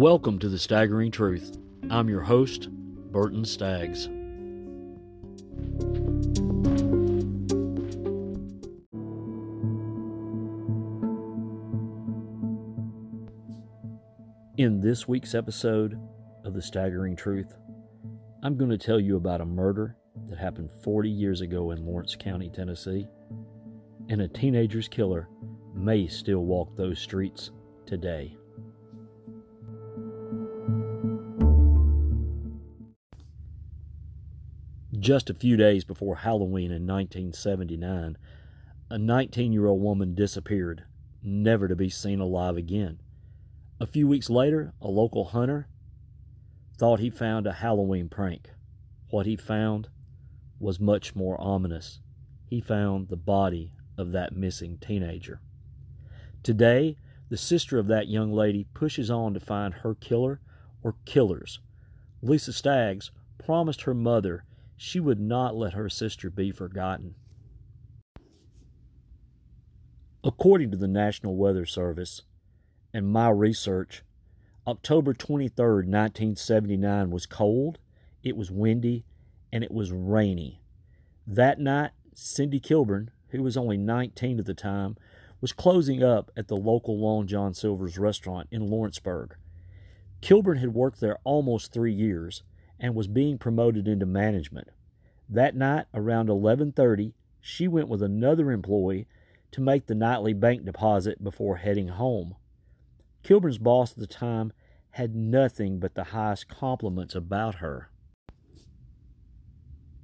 Welcome to The Staggering Truth. I'm your host, Burton Staggs. In this week's episode of The Staggering Truth, I'm going to tell you about a murder that happened 40 years ago in Lawrence County, Tennessee, and a teenager's killer may still walk those streets today. Just a few days before Halloween in 1979, a 19 year old woman disappeared, never to be seen alive again. A few weeks later, a local hunter thought he found a Halloween prank. What he found was much more ominous. He found the body of that missing teenager. Today, the sister of that young lady pushes on to find her killer or killers. Lisa Staggs promised her mother she would not let her sister be forgotten. According to the National Weather Service and my research, October 23, 1979 was cold, it was windy, and it was rainy. That night, Cindy Kilburn, who was only 19 at the time, was closing up at the local Long John Silver's restaurant in Lawrenceburg. Kilburn had worked there almost three years and was being promoted into management. That night, around 11:30, she went with another employee to make the nightly bank deposit before heading home. Kilburn's boss at the time had nothing but the highest compliments about her.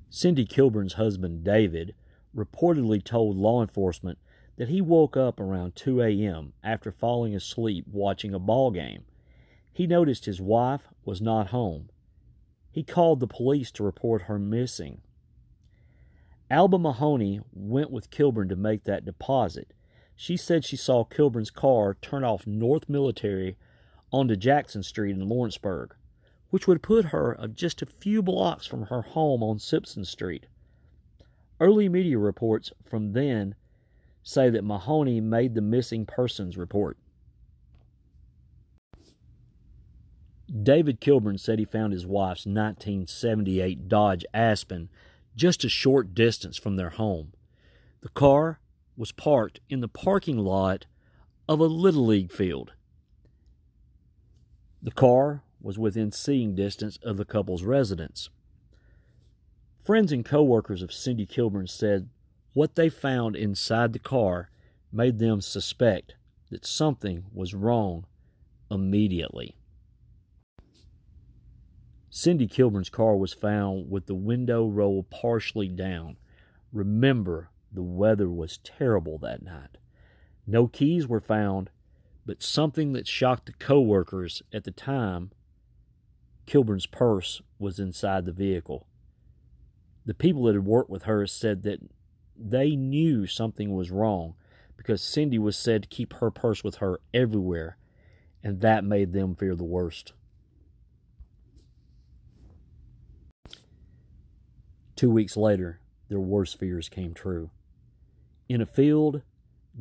Cindy Kilburn's husband, David, reportedly told law enforcement that he woke up around 2 a.m. after falling asleep watching a ball game. He noticed his wife was not home. He called the police to report her missing. Alba Mahoney went with Kilburn to make that deposit. She said she saw Kilburn's car turn off North Military onto Jackson Street in Lawrenceburg, which would put her uh, just a few blocks from her home on Simpson Street. Early media reports from then say that Mahoney made the missing persons report. David Kilburn said he found his wife's 1978 Dodge Aspen just a short distance from their home. The car was parked in the parking lot of a Little League field. The car was within seeing distance of the couple's residence. Friends and coworkers of Cindy Kilburn said what they found inside the car made them suspect that something was wrong immediately. Cindy Kilburn's car was found with the window roll partially down. Remember, the weather was terrible that night. No keys were found, but something that shocked the co-workers at the time, Kilburn's purse was inside the vehicle. The people that had worked with her said that they knew something was wrong because Cindy was said to keep her purse with her everywhere, and that made them fear the worst. Two weeks later, their worst fears came true. In a field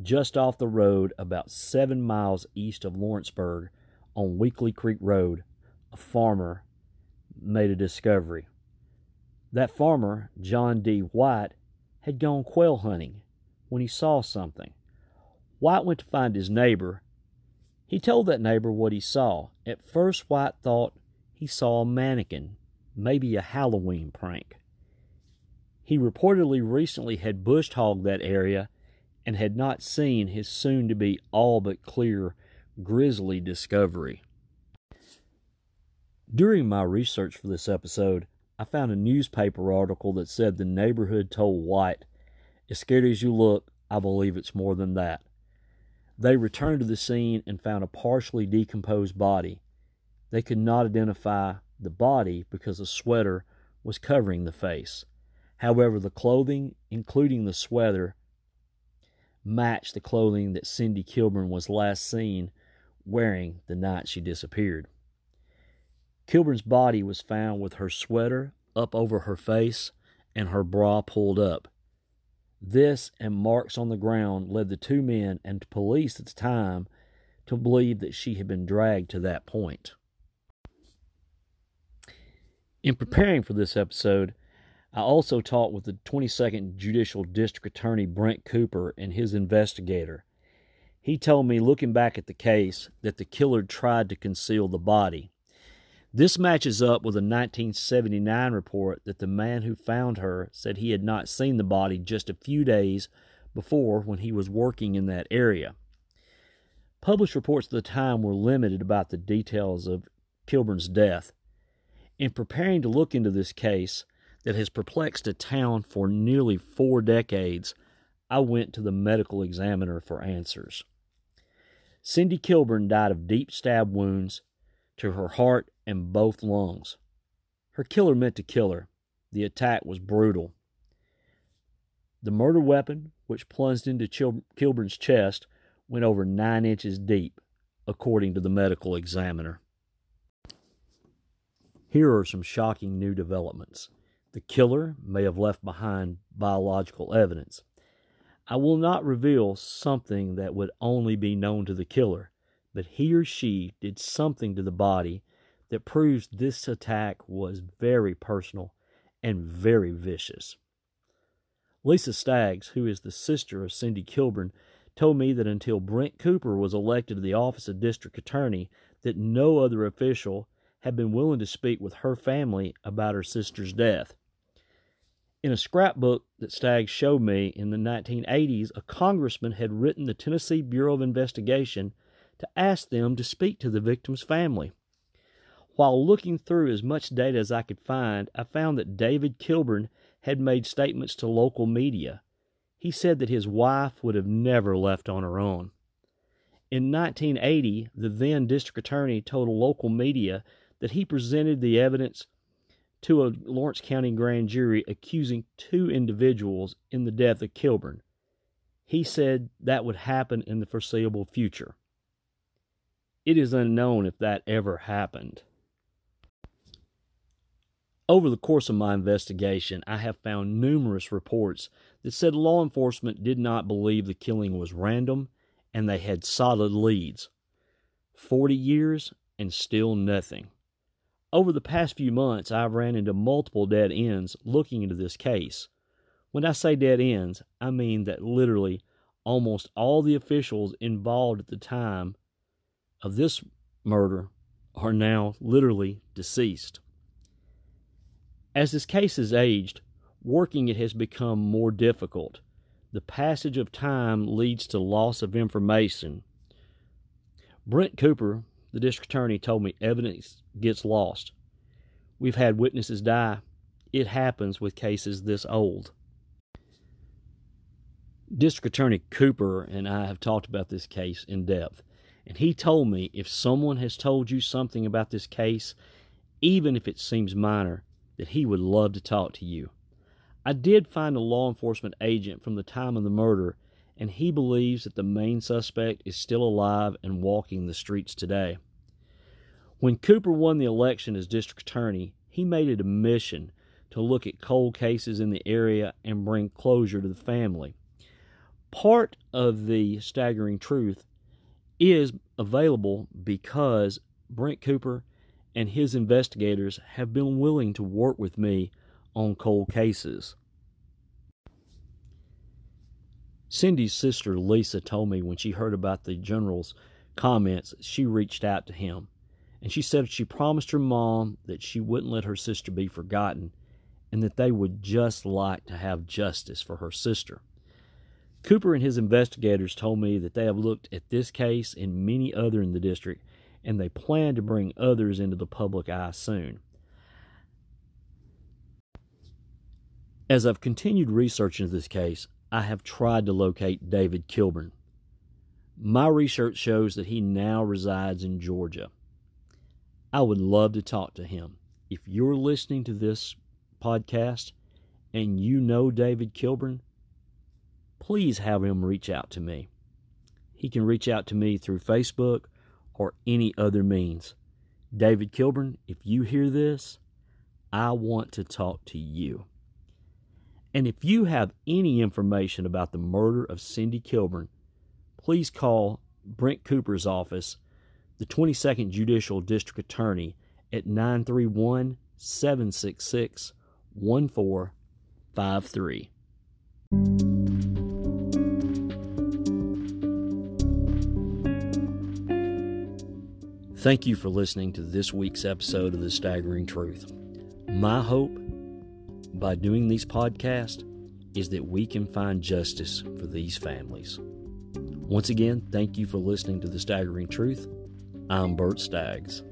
just off the road, about seven miles east of Lawrenceburg, on Weakley Creek Road, a farmer made a discovery. That farmer, John D. White, had gone quail hunting when he saw something. White went to find his neighbor. He told that neighbor what he saw. At first, White thought he saw a mannequin, maybe a Halloween prank. He reportedly recently had bush hogged that area and had not seen his soon to be all but clear grisly discovery. During my research for this episode, I found a newspaper article that said the neighborhood told White, As scared as you look, I believe it's more than that. They returned to the scene and found a partially decomposed body. They could not identify the body because a sweater was covering the face. However, the clothing, including the sweater, matched the clothing that Cindy Kilburn was last seen wearing the night she disappeared. Kilburn's body was found with her sweater up over her face and her bra pulled up. This and marks on the ground led the two men and police at the time to believe that she had been dragged to that point. In preparing for this episode, I also talked with the 22nd Judicial District Attorney Brent Cooper and his investigator. He told me, looking back at the case, that the killer tried to conceal the body. This matches up with a 1979 report that the man who found her said he had not seen the body just a few days before when he was working in that area. Published reports at the time were limited about the details of Kilburn's death. In preparing to look into this case that has perplexed a town for nearly four decades, I went to the medical examiner for answers. Cindy Kilburn died of deep stab wounds to her heart and both lungs. Her killer meant to kill her. The attack was brutal. The murder weapon, which plunged into Chil- Kilburn's chest, went over nine inches deep, according to the medical examiner. Here are some shocking new developments. The killer may have left behind biological evidence. I will not reveal something that would only be known to the killer, but he or she did something to the body that proves this attack was very personal and very vicious. Lisa Staggs, who is the sister of Cindy Kilburn, told me that until Brent Cooper was elected to the office of district attorney, that no other official had been willing to speak with her family about her sister's death. In a scrapbook that Staggs showed me in the 1980s, a congressman had written the Tennessee Bureau of Investigation to ask them to speak to the victim's family. While looking through as much data as I could find, I found that David Kilburn had made statements to local media. He said that his wife would have never left on her own. In 1980, the then district attorney told local media that he presented the evidence to a Lawrence County grand jury accusing two individuals in the death of Kilburn. He said that would happen in the foreseeable future. It is unknown if that ever happened. Over the course of my investigation, I have found numerous reports that said law enforcement did not believe the killing was random and they had solid leads. Forty years and still nothing. Over the past few months, I've ran into multiple dead ends looking into this case. When I say dead ends, I mean that literally almost all the officials involved at the time of this murder are now literally deceased. As this case has aged, working it has become more difficult. The passage of time leads to loss of information. Brent Cooper, the district attorney, told me evidence gets lost. We've had witnesses die. It happens with cases this old. District Attorney Cooper and I have talked about this case in depth, and he told me if someone has told you something about this case, even if it seems minor, that he would love to talk to you. I did find a law enforcement agent from the time of the murder, and he believes that the main suspect is still alive and walking the streets today. When Cooper won the election as district attorney, he made it a mission to look at cold cases in the area and bring closure to the family. Part of the staggering truth is available because Brent Cooper and his investigators have been willing to work with me on cold cases. Cindy's sister Lisa told me when she heard about the general's comments, she reached out to him. And she said she promised her mom that she wouldn't let her sister be forgotten and that they would just like to have justice for her sister. Cooper and his investigators told me that they have looked at this case and many other in the district and they plan to bring others into the public eye soon. As I've continued research into this case, I have tried to locate David Kilburn. My research shows that he now resides in Georgia. I would love to talk to him. If you're listening to this podcast and you know David Kilburn, please have him reach out to me. He can reach out to me through Facebook or any other means. David Kilburn, if you hear this, I want to talk to you. And if you have any information about the murder of Cindy Kilburn, please call Brent Cooper's office, the 22nd Judicial District Attorney, at 931 766 1453. Thank you for listening to this week's episode of The Staggering Truth. My hope by doing these podcasts is that we can find justice for these families. Once again, thank you for listening to The Staggering Truth. I'm Burt Staggs.